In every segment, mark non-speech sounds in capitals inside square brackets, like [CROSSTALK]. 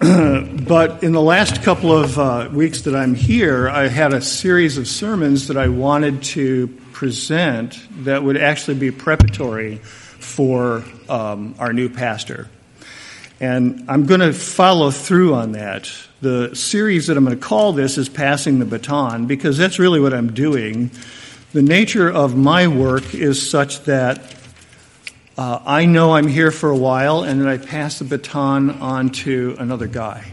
[CLEARS THROAT] but in the last couple of uh, weeks that I'm here, I had a series of sermons that I wanted to present that would actually be preparatory for um, our new pastor. And I'm going to follow through on that. The series that I'm going to call this is Passing the Baton because that's really what I'm doing. The nature of my work is such that uh, I know I'm here for a while, and then I pass the baton on to another guy.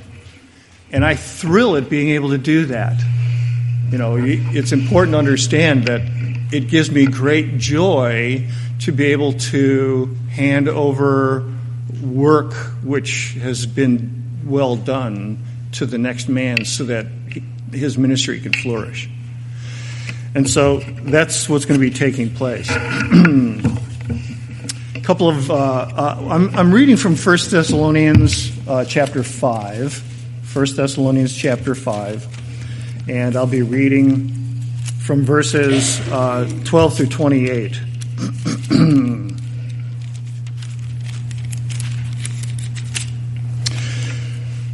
And I thrill at being able to do that. You know, it's important to understand that it gives me great joy to be able to hand over work which has been well done to the next man so that his ministry can flourish. And so that's what's going to be taking place. [CLEARS THROAT] couple of, uh, uh, I'm, I'm, reading from 1 Thessalonians uh, chapter 5. 1 Thessalonians chapter 5. And I'll be reading from verses uh, 12 through 28. [CLEARS THROAT]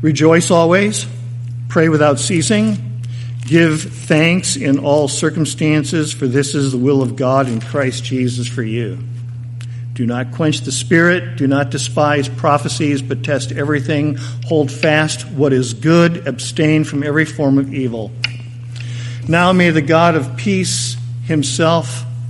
Rejoice always, pray without ceasing, give thanks in all circumstances, for this is the will of God in Christ Jesus for you. Do not quench the spirit, do not despise prophecies, but test everything. Hold fast what is good, abstain from every form of evil. Now may the God of peace himself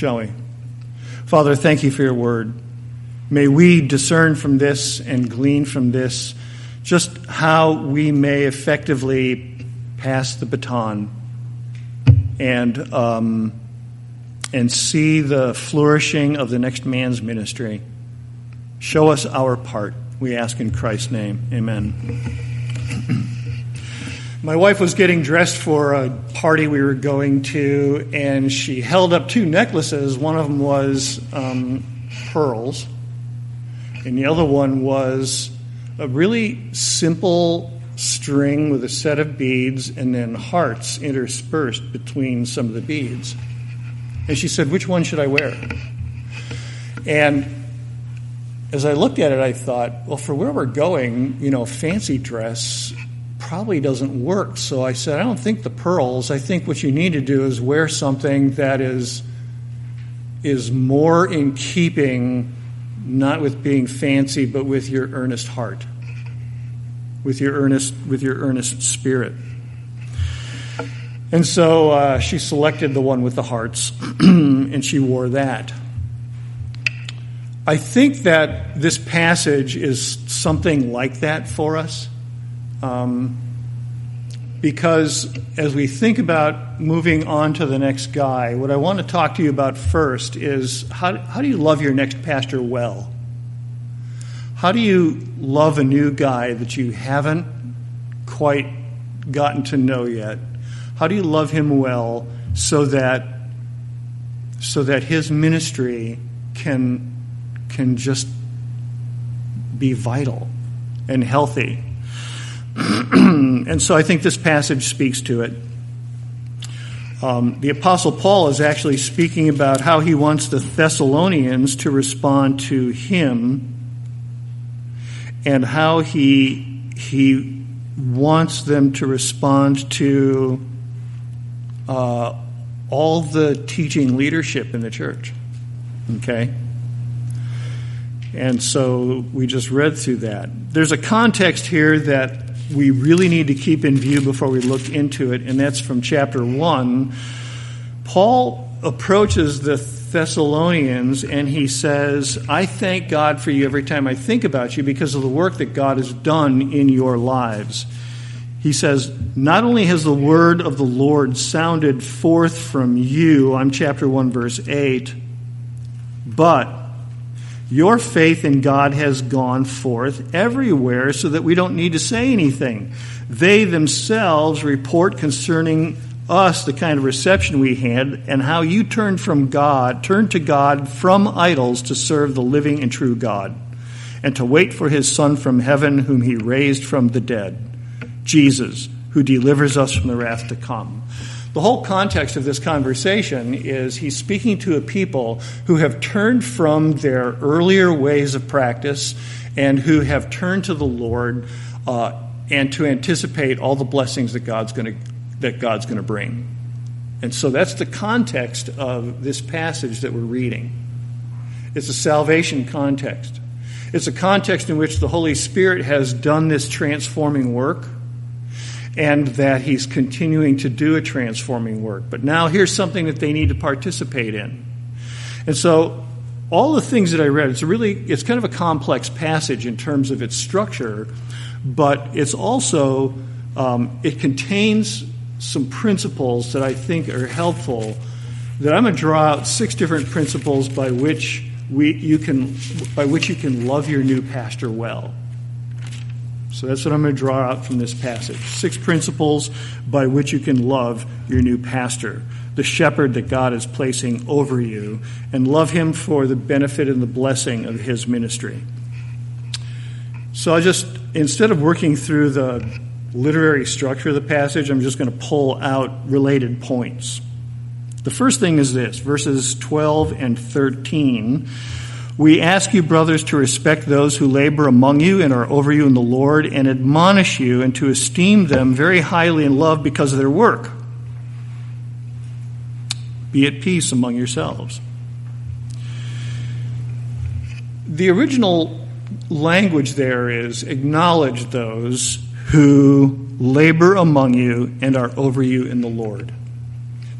shall we? Father, thank you for your word. May we discern from this and glean from this just how we may effectively pass the baton and, um, and see the flourishing of the next man's ministry. Show us our part, we ask in Christ's name. Amen. [CLEARS THROAT] My wife was getting dressed for a party we were going to, and she held up two necklaces. One of them was um, pearls, and the other one was a really simple string with a set of beads and then hearts interspersed between some of the beads. And she said, Which one should I wear? And as I looked at it, I thought, well, for where we're going, you know, fancy dress probably doesn't work. So I said, I don't think the pearls. I think what you need to do is wear something that is is more in keeping not with being fancy but with your earnest heart with your earnest with your earnest spirit and so uh, she selected the one with the hearts [CLEARS THROAT] and she wore that i think that this passage is something like that for us um, because as we think about moving on to the next guy, what I want to talk to you about first is how, how do you love your next pastor well? How do you love a new guy that you haven't quite gotten to know yet? How do you love him well so that so that his ministry can can just be vital and healthy [CLEARS THROAT] and so I think this passage speaks to it. Um, the Apostle Paul is actually speaking about how he wants the Thessalonians to respond to him and how he, he wants them to respond to uh, all the teaching leadership in the church. Okay? And so we just read through that. There's a context here that we really need to keep in view before we look into it, and that's from chapter 1. Paul approaches the Thessalonians and he says, I thank God for you every time I think about you because of the work that God has done in your lives. He says, Not only has the word of the Lord sounded forth from you, I'm chapter 1, verse 8, but your faith in God has gone forth everywhere so that we don't need to say anything. They themselves report concerning us the kind of reception we had and how you turned from God, turned to God from idols to serve the living and true God and to wait for his Son from heaven, whom he raised from the dead, Jesus, who delivers us from the wrath to come. The whole context of this conversation is he's speaking to a people who have turned from their earlier ways of practice and who have turned to the Lord uh, and to anticipate all the blessings that God's going to that God's going to bring. And so that's the context of this passage that we're reading. It's a salvation context. It's a context in which the Holy Spirit has done this transforming work and that he's continuing to do a transforming work. But now here's something that they need to participate in. And so all the things that I read, it's really it's kind of a complex passage in terms of its structure, but it's also um, it contains some principles that I think are helpful. That I'm going to draw out six different principles by which we you can by which you can love your new pastor well. So that's what I'm going to draw out from this passage. Six principles by which you can love your new pastor, the shepherd that God is placing over you, and love him for the benefit and the blessing of his ministry. So I just, instead of working through the literary structure of the passage, I'm just going to pull out related points. The first thing is this verses 12 and 13 we ask you, brothers, to respect those who labor among you and are over you in the Lord, and admonish you and to esteem them very highly in love because of their work. Be at peace among yourselves. The original language there is acknowledge those who labor among you and are over you in the Lord.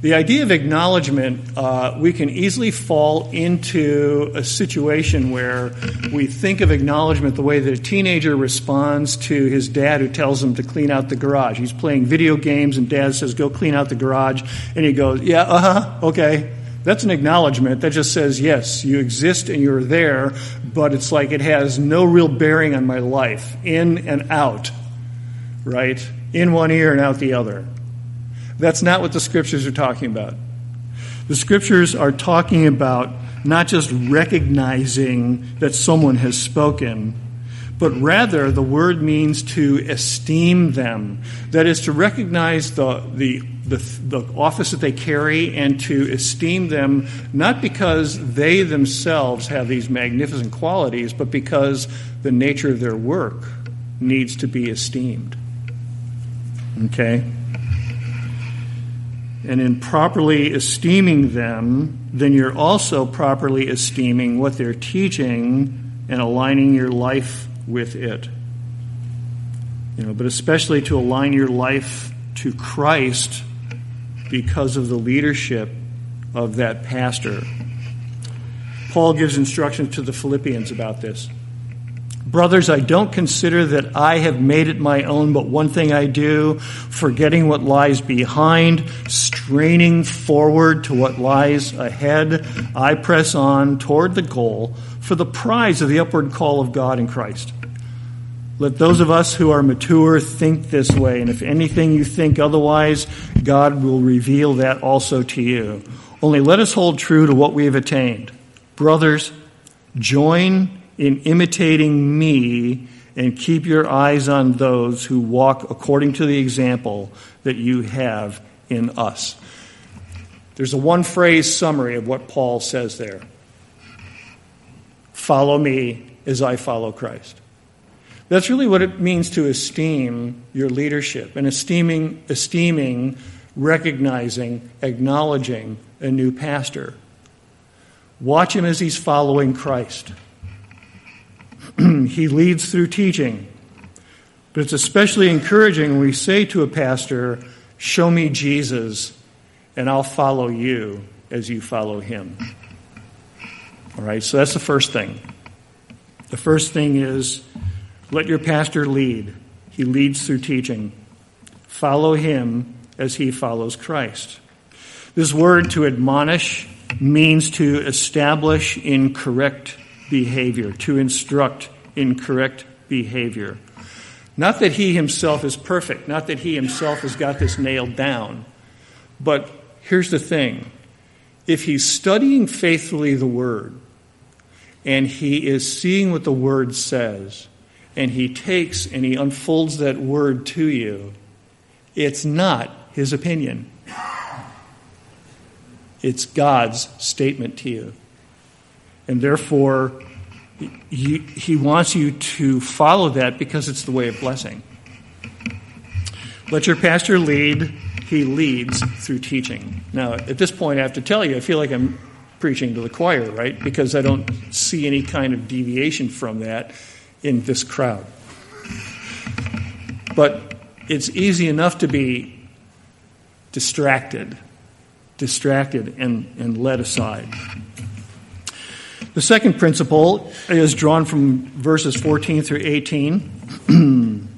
The idea of acknowledgement, uh, we can easily fall into a situation where we think of acknowledgement the way that a teenager responds to his dad who tells him to clean out the garage. He's playing video games, and dad says, Go clean out the garage. And he goes, Yeah, uh huh, okay. That's an acknowledgement that just says, Yes, you exist and you're there, but it's like it has no real bearing on my life, in and out, right? In one ear and out the other. That's not what the scriptures are talking about. The scriptures are talking about not just recognizing that someone has spoken, but rather the word means to esteem them. That is, to recognize the, the, the, the, office that they carry and to esteem them not because they themselves have these magnificent qualities, but because the nature of their work needs to be esteemed. Okay? And in properly esteeming them, then you're also properly esteeming what they're teaching and aligning your life with it. You know, but especially to align your life to Christ because of the leadership of that pastor. Paul gives instructions to the Philippians about this. Brothers, I don't consider that I have made it my own, but one thing I do, forgetting what lies behind, straining forward to what lies ahead, I press on toward the goal for the prize of the upward call of God in Christ. Let those of us who are mature think this way, and if anything you think otherwise, God will reveal that also to you. Only let us hold true to what we have attained. Brothers, join in imitating me and keep your eyes on those who walk according to the example that you have in us. There's a one phrase summary of what Paul says there Follow me as I follow Christ. That's really what it means to esteem your leadership and esteeming, esteeming, recognizing, acknowledging a new pastor. Watch him as he's following Christ. [CLEARS THROAT] he leads through teaching. But it's especially encouraging when we say to a pastor, Show me Jesus, and I'll follow you as you follow him. All right, so that's the first thing. The first thing is let your pastor lead. He leads through teaching. Follow him as he follows Christ. This word to admonish means to establish in correct behavior, to instruct in correct behavior. Not that he himself is perfect, not that he himself has got this nailed down, but here's the thing if he's studying faithfully the Word, and he is seeing what the Word says, and he takes and he unfolds that Word to you, it's not his opinion. It's God's statement to you. And therefore, he, he wants you to follow that because it's the way of blessing. Let your pastor lead. He leads through teaching. Now, at this point, I have to tell you, I feel like I'm preaching to the choir, right? Because I don't see any kind of deviation from that in this crowd. But it's easy enough to be distracted, distracted and, and led aside. The second principle is drawn from verses 14 through 18.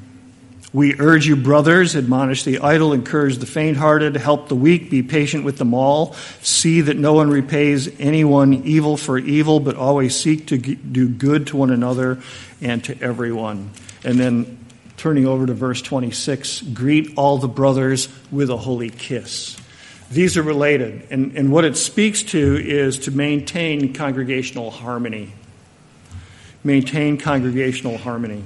[CLEARS THROAT] we urge you, brothers, admonish the idle, encourage the faint hearted, help the weak, be patient with them all. See that no one repays anyone evil for evil, but always seek to do good to one another and to everyone. And then turning over to verse 26 greet all the brothers with a holy kiss. These are related, and, and what it speaks to is to maintain congregational harmony. Maintain congregational harmony.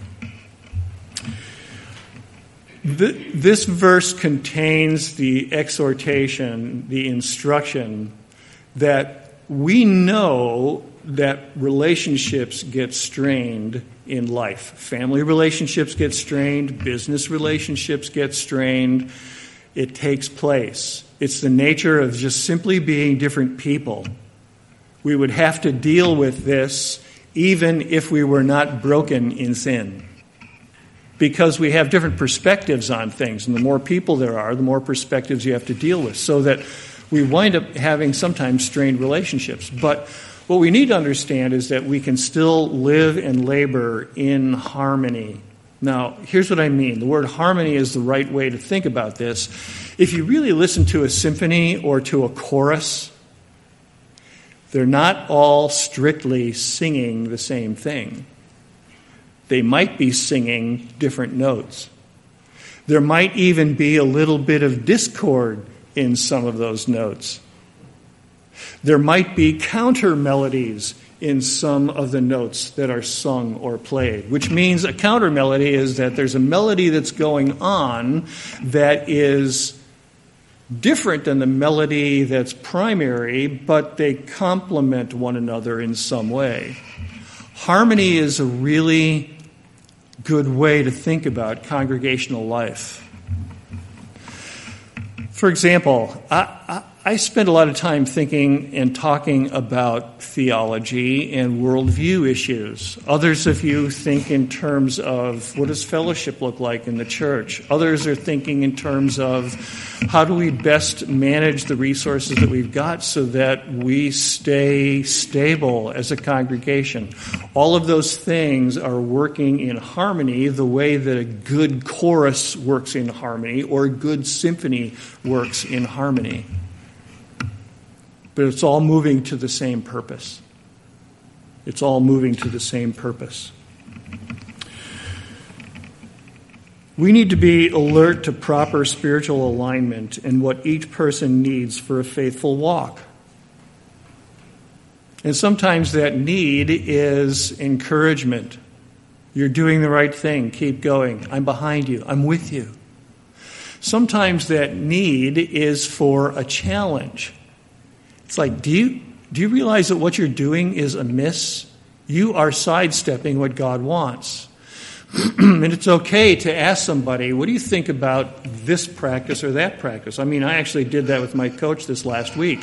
This verse contains the exhortation, the instruction that we know that relationships get strained in life. Family relationships get strained, business relationships get strained. It takes place. It's the nature of just simply being different people. We would have to deal with this even if we were not broken in sin. Because we have different perspectives on things, and the more people there are, the more perspectives you have to deal with, so that we wind up having sometimes strained relationships. But what we need to understand is that we can still live and labor in harmony now, here's what I mean. The word harmony is the right way to think about this. If you really listen to a symphony or to a chorus, they're not all strictly singing the same thing. They might be singing different notes. There might even be a little bit of discord in some of those notes. There might be counter melodies in some of the notes that are sung or played, which means a counter melody is that there's a melody that's going on that is different than the melody that's primary, but they complement one another in some way. Harmony is a really good way to think about congregational life. For example, I, I spend a lot of time thinking and talking about theology and worldview issues. Others of you think in terms of what does fellowship look like in the church? Others are thinking in terms of how do we best manage the resources that we've got so that we stay stable as a congregation. All of those things are working in harmony the way that a good chorus works in harmony or a good symphony works in harmony but it's all moving to the same purpose. It's all moving to the same purpose. We need to be alert to proper spiritual alignment and what each person needs for a faithful walk. And sometimes that need is encouragement. You're doing the right thing. Keep going. I'm behind you. I'm with you. Sometimes that need is for a challenge. It's like, do you, do you realize that what you're doing is amiss? You are sidestepping what God wants. [CLEARS THROAT] and it's okay to ask somebody, what do you think about this practice or that practice? I mean, I actually did that with my coach this last week.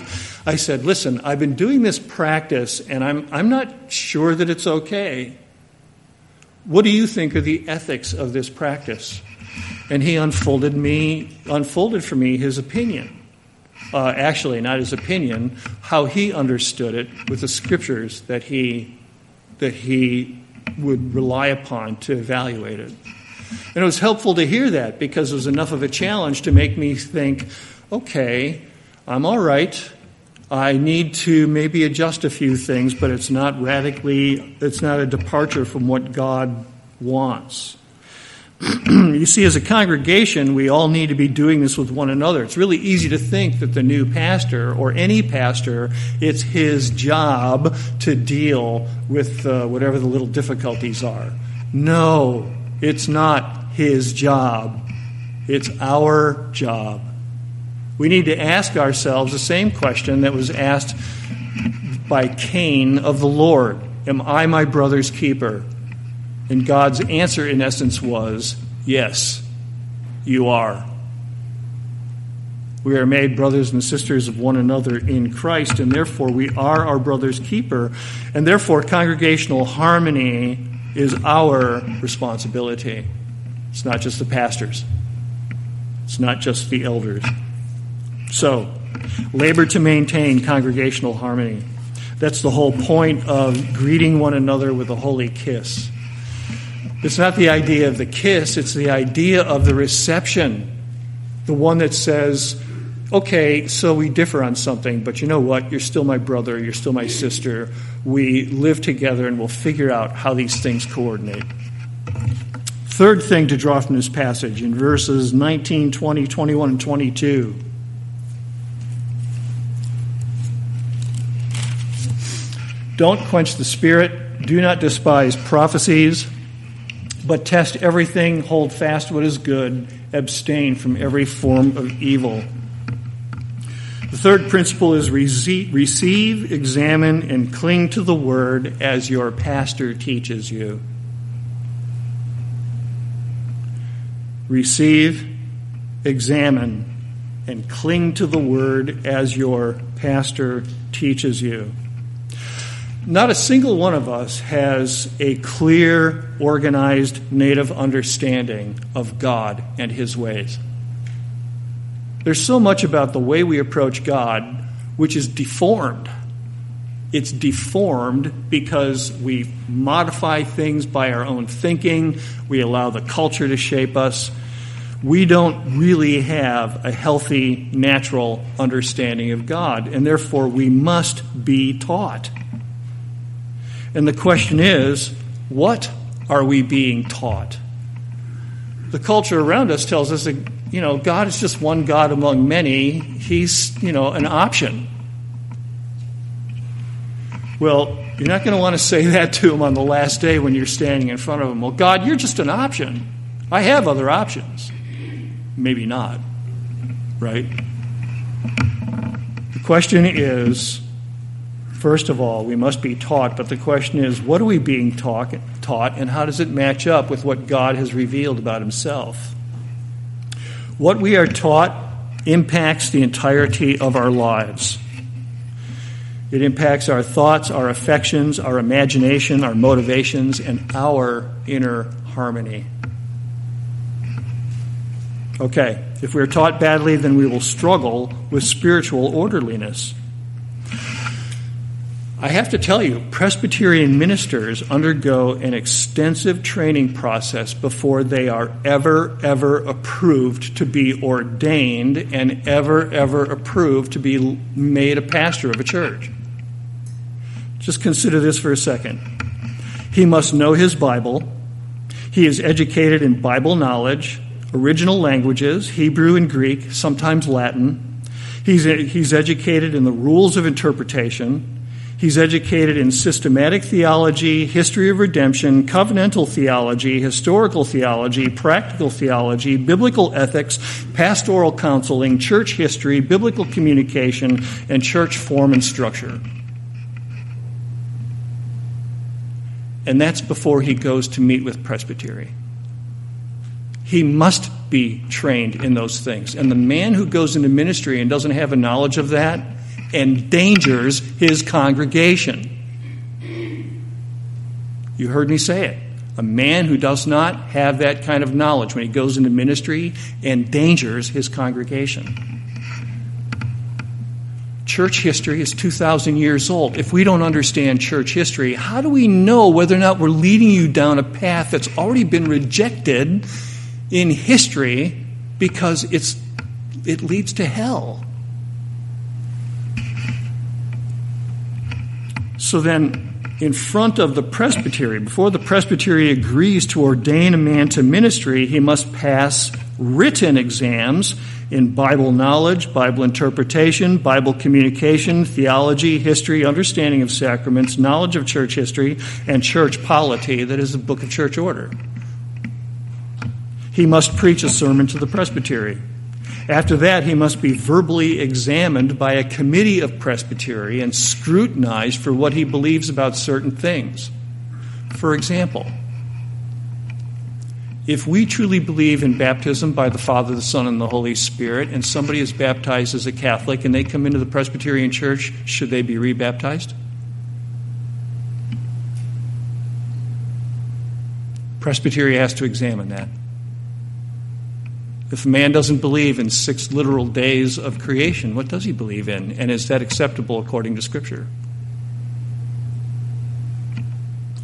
I said, listen, I've been doing this practice and I'm, I'm not sure that it's okay. What do you think are the ethics of this practice? And he unfolded me, unfolded for me his opinion. Uh, actually, not his opinion, how he understood it with the scriptures that he that he would rely upon to evaluate it. And it was helpful to hear that because it was enough of a challenge to make me think, okay, I'm all right. I need to maybe adjust a few things, but it's not radically, it's not a departure from what God wants. [CLEARS THROAT] you see, as a congregation, we all need to be doing this with one another. It's really easy to think that the new pastor or any pastor, it's his job to deal with uh, whatever the little difficulties are. No, it's not his job. It's our job. We need to ask ourselves the same question that was asked by Cain of the Lord Am I my brother's keeper? And God's answer, in essence, was yes, you are. We are made brothers and sisters of one another in Christ, and therefore we are our brother's keeper. And therefore, congregational harmony is our responsibility. It's not just the pastors, it's not just the elders. So, labor to maintain congregational harmony. That's the whole point of greeting one another with a holy kiss. It's not the idea of the kiss, it's the idea of the reception. The one that says, okay, so we differ on something, but you know what? You're still my brother, you're still my sister. We live together and we'll figure out how these things coordinate. Third thing to draw from this passage in verses 19, 20, 21, and 22. Don't quench the spirit. Do not despise prophecies but test everything, hold fast what is good, abstain from every form of evil. The third principle is receive, examine, and cling to the word as your pastor teaches you. Receive, examine, and cling to the word as your pastor teaches you. Not a single one of us has a clear, organized, native understanding of God and His ways. There's so much about the way we approach God which is deformed. It's deformed because we modify things by our own thinking, we allow the culture to shape us. We don't really have a healthy, natural understanding of God, and therefore we must be taught. And the question is, what are we being taught? The culture around us tells us that, you know, God is just one God among many. He's, you know, an option. Well, you're not going to want to say that to him on the last day when you're standing in front of him. Well, God, you're just an option. I have other options. Maybe not, right? The question is First of all, we must be taught, but the question is, what are we being taught, taught and how does it match up with what God has revealed about himself? What we are taught impacts the entirety of our lives. It impacts our thoughts, our affections, our imagination, our motivations, and our inner harmony. Okay, if we're taught badly, then we will struggle with spiritual orderliness. I have to tell you, Presbyterian ministers undergo an extensive training process before they are ever, ever approved to be ordained and ever, ever approved to be made a pastor of a church. Just consider this for a second. He must know his Bible. He is educated in Bible knowledge, original languages, Hebrew and Greek, sometimes Latin. He's, he's educated in the rules of interpretation. He's educated in systematic theology, history of redemption, covenantal theology, historical theology, practical theology, biblical ethics, pastoral counseling, church history, biblical communication, and church form and structure. And that's before he goes to meet with presbytery. He must be trained in those things. And the man who goes into ministry and doesn't have a knowledge of that, endangers his congregation. You heard me say it. A man who does not have that kind of knowledge when he goes into ministry endangers his congregation. Church history is 2,000 years old. If we don't understand church history, how do we know whether or not we're leading you down a path that's already been rejected in history because it's, it leads to hell? So then, in front of the presbytery, before the presbytery agrees to ordain a man to ministry, he must pass written exams in Bible knowledge, Bible interpretation, Bible communication, theology, history, understanding of sacraments, knowledge of church history, and church polity, that is the book of church order. He must preach a sermon to the presbytery. After that, he must be verbally examined by a committee of presbytery and scrutinized for what he believes about certain things. For example, if we truly believe in baptism by the Father, the Son, and the Holy Spirit, and somebody is baptized as a Catholic and they come into the Presbyterian Church, should they be rebaptized? Presbytery has to examine that. If a man doesn't believe in six literal days of creation, what does he believe in? And is that acceptable according to Scripture?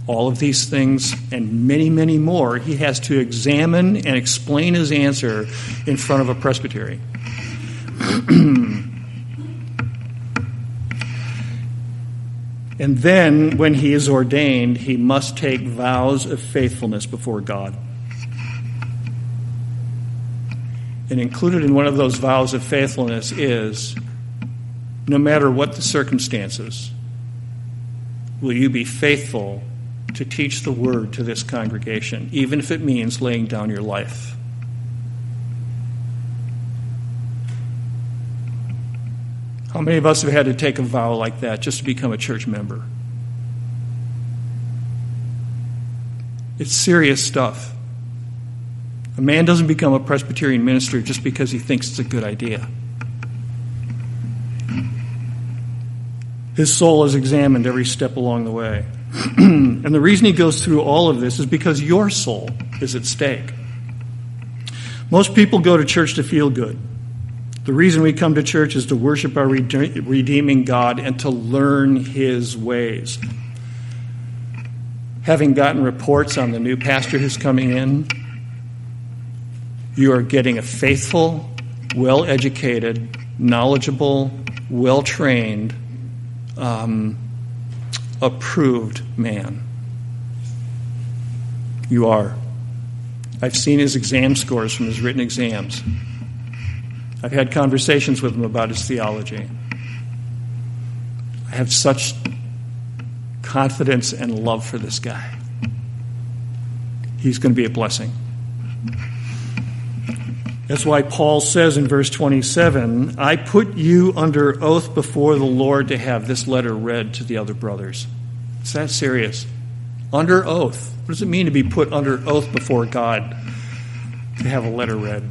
all of these things and many, many more, he has to examine and explain his answer in front of a presbytery. [CLEARS THROAT] and then, when he is ordained, he must take vows of faithfulness before God. And included in one of those vows of faithfulness is no matter what the circumstances, will you be faithful to teach the word to this congregation, even if it means laying down your life. How many of us have had to take a vow like that just to become a church member? It's serious stuff. A man doesn't become a Presbyterian minister just because he thinks it's a good idea. His soul is examined every step along the way. [CLEARS THROAT] and the reason he goes through all of this is because your soul is at stake. Most people go to church to feel good. The reason we come to church is to worship our redeeming God and to learn his ways. Having gotten reports on the new pastor who's coming in, you are getting a faithful, well educated, knowledgeable, well trained, um, approved man. You are. I've seen his exam scores from his written exams. I've had conversations with him about his theology. I have such confidence and love for this guy. He's going to be a blessing. That's why Paul says in verse 27 I put you under oath before the Lord to have this letter read to the other brothers. It's that serious. Under oath. What does it mean to be put under oath before God? To have a letter read.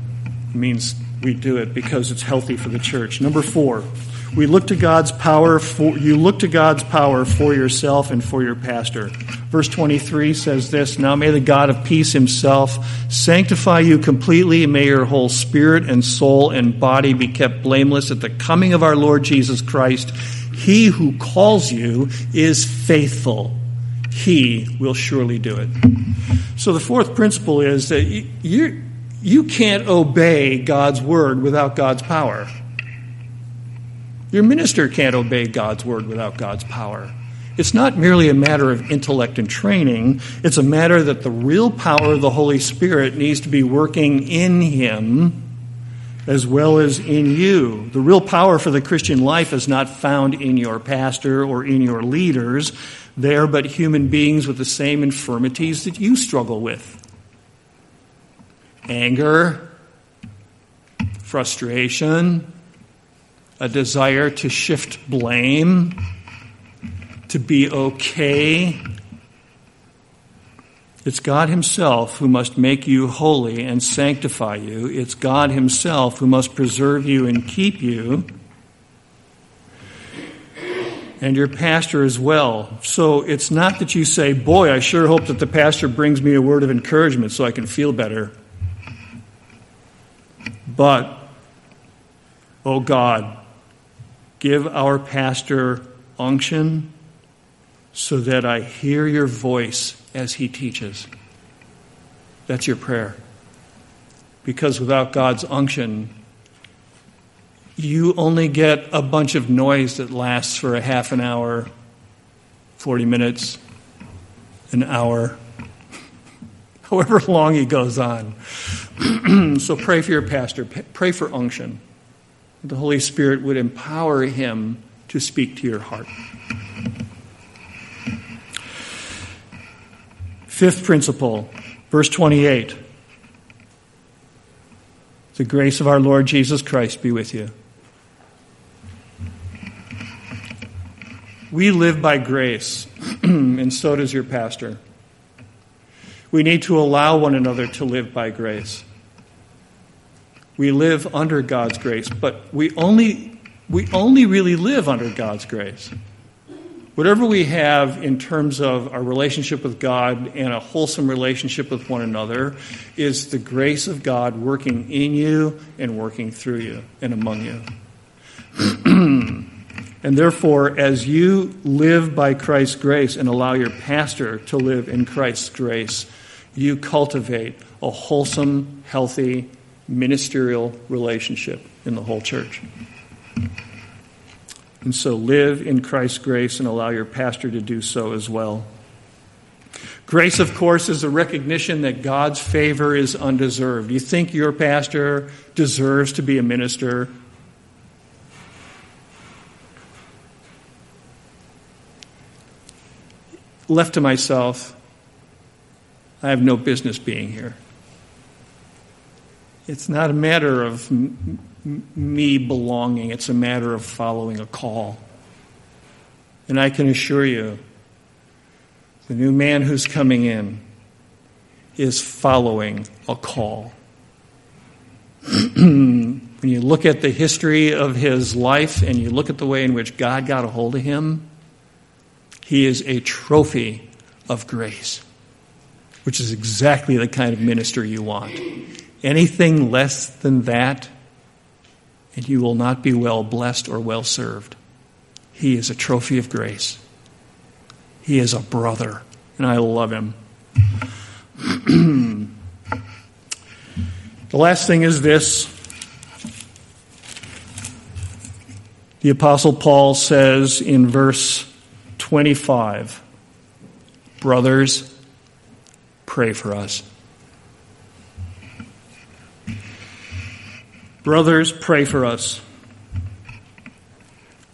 It means we do it because it's healthy for the church. Number four, we look to God's power for you look to God's power for yourself and for your pastor. Verse 23 says this, now may the God of peace himself sanctify you completely may your whole spirit and soul and body be kept blameless at the coming of our Lord Jesus Christ. He who calls you is faithful. He will surely do it. So the fourth principle is that you, you can't obey God's word without God's power. Your minister can't obey God's word without God's power. It's not merely a matter of intellect and training, it's a matter that the real power of the Holy Spirit needs to be working in him as well as in you. The real power for the Christian life is not found in your pastor or in your leaders. They are but human beings with the same infirmities that you struggle with anger, frustration, a desire to shift blame, to be okay. It's God Himself who must make you holy and sanctify you. It's God Himself who must preserve you and keep you. and your pastor as well. So it's not that you say, Boy, I sure hope that the pastor brings me a word of encouragement so I can feel better. But, oh God, give our pastor unction so that I hear your voice as he teaches. That's your prayer. Because without God's unction, you only get a bunch of noise that lasts for a half an hour, 40 minutes, an hour, [LAUGHS] however long he goes on. [CLEARS THROAT] so pray for your pastor, pray for unction. The Holy Spirit would empower him to speak to your heart. Fifth principle, verse 28. The grace of our Lord Jesus Christ be with you. We live by grace, [CLEARS THROAT] and so does your pastor. We need to allow one another to live by grace. We live under God's grace, but we only, we only really live under God's grace. Whatever we have in terms of our relationship with God and a wholesome relationship with one another is the grace of God working in you and working through you and among you. [CLEARS THROAT] And therefore, as you live by Christ's grace and allow your pastor to live in Christ's grace, you cultivate a wholesome, healthy, ministerial relationship in the whole church. And so live in Christ's grace and allow your pastor to do so as well. Grace, of course, is a recognition that God's favor is undeserved. You think your pastor deserves to be a minister? left to myself, I have no business being here. It's not a matter of m- me belonging, it's a matter of following a call. And I can assure you, the new man who's coming in is following a call. [CLEARS THROAT] when you look at the history of his life and you look at the way in which God got a hold of him, he is a trophy of grace, which is exactly the kind of minister you want. Anything less than that, and you will not be well blessed or well served. He is a trophy of grace. He is a brother, and I love him. [CLEARS THROAT] the last thing is this. The Apostle Paul says in verse 25. Brothers, pray for us. Brothers, pray for us.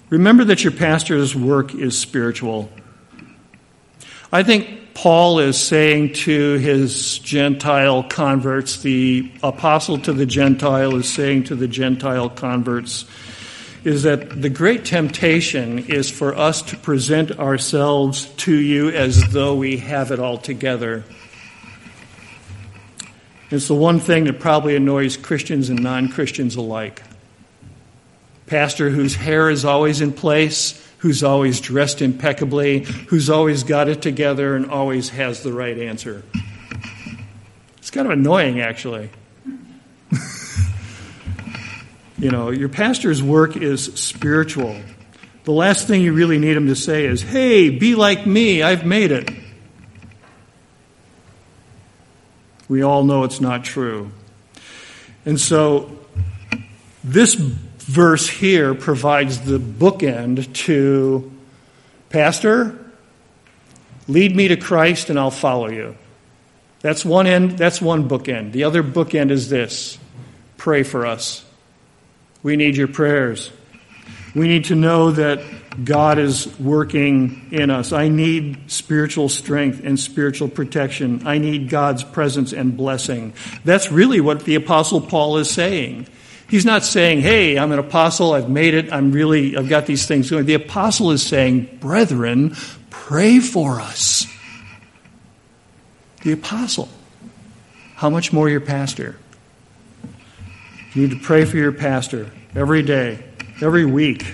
Remember that your pastor's work is spiritual. I think Paul is saying to his Gentile converts, the apostle to the Gentile is saying to the Gentile converts, is that the great temptation is for us to present ourselves to you as though we have it all together. It's the one thing that probably annoys Christians and non Christians alike. Pastor whose hair is always in place, who's always dressed impeccably, who's always got it together and always has the right answer. It's kind of annoying, actually. [LAUGHS] You know, your pastor's work is spiritual. The last thing you really need him to say is, hey, be like me, I've made it. We all know it's not true. And so, this verse here provides the bookend to Pastor, lead me to Christ and I'll follow you. That's one end, that's one bookend. The other bookend is this pray for us. We need your prayers. We need to know that God is working in us. I need spiritual strength and spiritual protection. I need God's presence and blessing. That's really what the apostle Paul is saying. He's not saying, "Hey, I'm an apostle. I've made it. I'm really I've got these things going." The apostle is saying, "Brethren, pray for us." The apostle. How much more your pastor? You need to pray for your pastor every day, every week.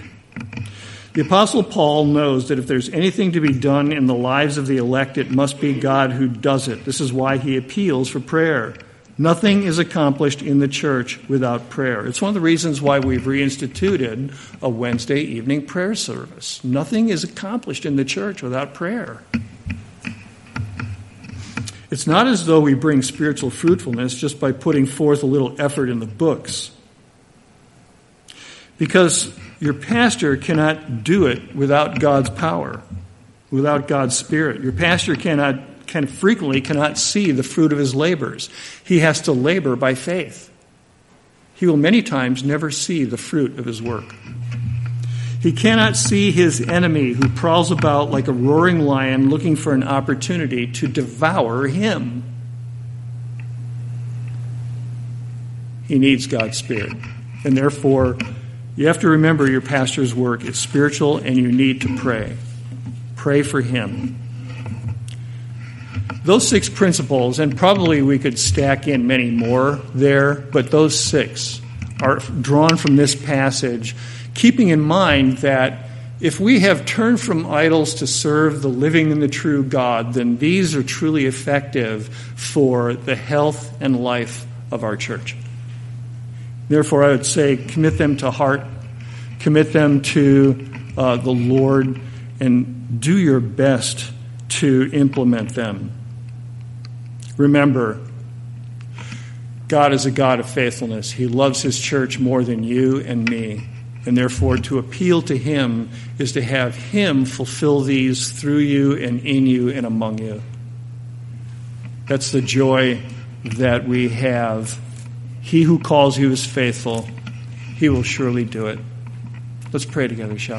The Apostle Paul knows that if there's anything to be done in the lives of the elect, it must be God who does it. This is why he appeals for prayer. Nothing is accomplished in the church without prayer. It's one of the reasons why we've reinstituted a Wednesday evening prayer service. Nothing is accomplished in the church without prayer. It's not as though we bring spiritual fruitfulness just by putting forth a little effort in the books. Because your pastor cannot do it without God's power, without God's spirit. Your pastor cannot of frequently cannot see the fruit of his labors. He has to labor by faith. He will many times never see the fruit of his work. He cannot see his enemy who prowls about like a roaring lion looking for an opportunity to devour him. He needs God's Spirit. And therefore, you have to remember your pastor's work is spiritual and you need to pray. Pray for him. Those six principles, and probably we could stack in many more there, but those six are drawn from this passage keeping in mind that if we have turned from idols to serve the living and the true God, then these are truly effective for the health and life of our church. Therefore, I would say commit them to heart, commit them to uh, the Lord, and do your best to implement them. Remember, God is a God of faithfulness. He loves His church more than you and me. And therefore, to appeal to Him is to have Him fulfill these through you and in you and among you. That's the joy that we have. He who calls you is faithful, He will surely do it. Let's pray together, shall we?